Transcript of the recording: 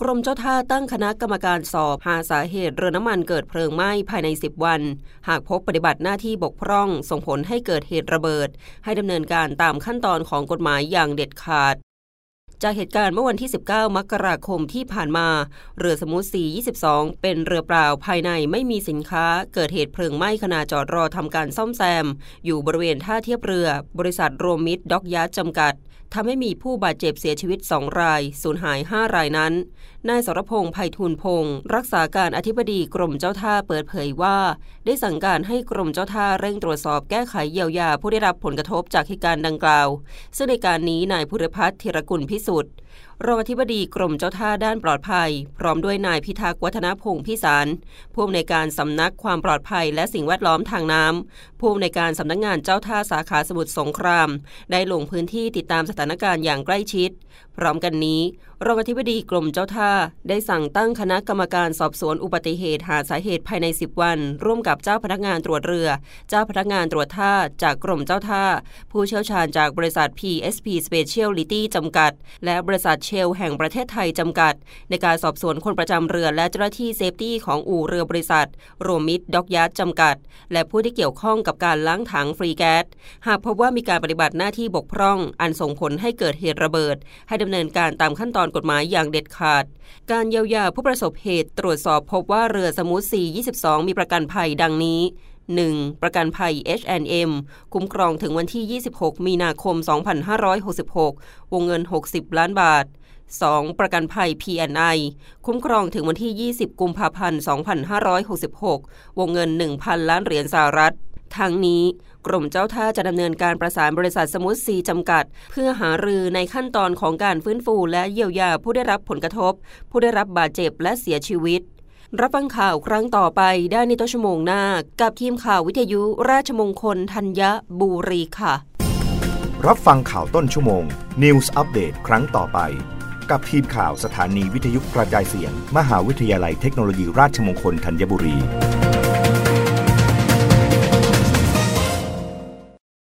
กรมเจ้าท่าตั้งคณะกรรมการสอบหาสาเหตุเรือน้ำมันเกิดเพลิงไหม้ภายใน 10 วัน หากพบปฏิบัติหน้าที่บกพร่อง ส่งผลให้เกิดเหตุระเบิด ให้ดำเนินการตามขั้นตอนของกฎหมายอย่างเด็ดขาดจากเหตุการณ์เมื่อวันที่ 19 มกราคมที่ผ่านมา เรือสมุทร422 เป็นเรือเปล่าภายในไม่มีสินค้า เกิดเหตุเพลิงไหม้ขณะจอดรอทำการซ่อมแซม อยู่บริเวณท่าเทียบเรือ บริษัทโรวมมิตรด็อกยาร์ดจำกัด ทำให้มีผู้บาดเจ็บเสียชีวิต 2 ราย สูญหาย 5 รายนั้น นายสรพงษ์ไพฑูรย์พงศ์รักษาการอธิบดีกรมเจ้าท่าเปิดเผยว่า ได้สั่งการให้กรมเจ้าท่าเร่งตรวจสอบแก้ไขเยียวยาผู้ได้รับผลกระทบจากเหตุการณ์ดังกล่าว ซึ่งในการนี้นายพุทธพัฒน์ธีรกุลพิสุทธิ์รองอธิบดีกรมเจ้าท่าด้านปลอดภัย พร้อมด้วยนายพิทักษ์วัฒนพงศ์พิสารผู้อำนวยการสำนักความปลอดภัยและสิ่งแวดล้อมทางน้ำผู้อำนวยการสำนักงานเจ้าท่าสาขาสมุทรสงคราม ได้ลงพื้นที่ติดตามสถานการณ์อย่างใกล้ชิด พร้อมกันนี้ รองอธิบดีกรมเจ้าท่า ได้สั่งตั้งคณะกรรมการสอบสวนอุบัติเหตุหาสาเหตุภายใน 10 วัน ร่วมกับเจ้าพนักงานตรวจเรือ เจ้าพนักงานตรวจท่า จากกรมเจ้าท่า ผู้เชี่ยวชาญจากบริษัท PSP Speciality จำกัด และบริษัทเชลล์ แห่งประเทศไทยจำกัด ในการสอบสวนคนประจำเรือและเจ้าหน้าที่ safety ของอู่เรือบริษัทโรมิดด็อกยาร์ดจำกัด และผู้ที่เกี่ยวข้องกับการล้างถัง free gas หากพบว่ามีการปฏิบัติหน้าที่บกพร่อง อันส่งผลให้เกิดเหตุระเบิด ให้ดำเนินการตามขั้นตอนกฎหมายอย่างเด็ดขาด การเยียวยาผู้ประสบเหตุตรวจสอบพบว่าเรือสมุท422 มีประกันภัยดังนี้ 1. ประกันภัย H&M คุ้มครองถึงวันที่ 26 มีนาคม 2566 วงเงิน 60 ล้านบาท 2. ประกันภัย P&I คุ้มครองถึงวันที่ 20 กุมภาพันธ์ 2566 วงเงิน 1,000 ล้านเหรียญสหรัฐ ทั้งนี้กรมเจ้าท่าจะดำเนินการประสานบริษัทสมุทรซีจำกัด เพื่อหารือในขั้นตอนของการฟื้นฟูและเยียวยาผู้ได้รับผลกระทบ ผู้ได้รับบาดเจ็บและเสียชีวิต รับฟังข่าวครั้งต่อไปได้ในต้นชั่วโมงหน้า กับทีมข่าววิทยุราชมงคลธัญบุรีค่ะ รับฟังข่าวต้นชั่วโมง News อัปเดตครั้งต่อไป กับทีมข่าวสถานีวิทยุกระจายเสียง มหาวิทยาลัยเทคโนโลยีราชมงคลธัญบุรี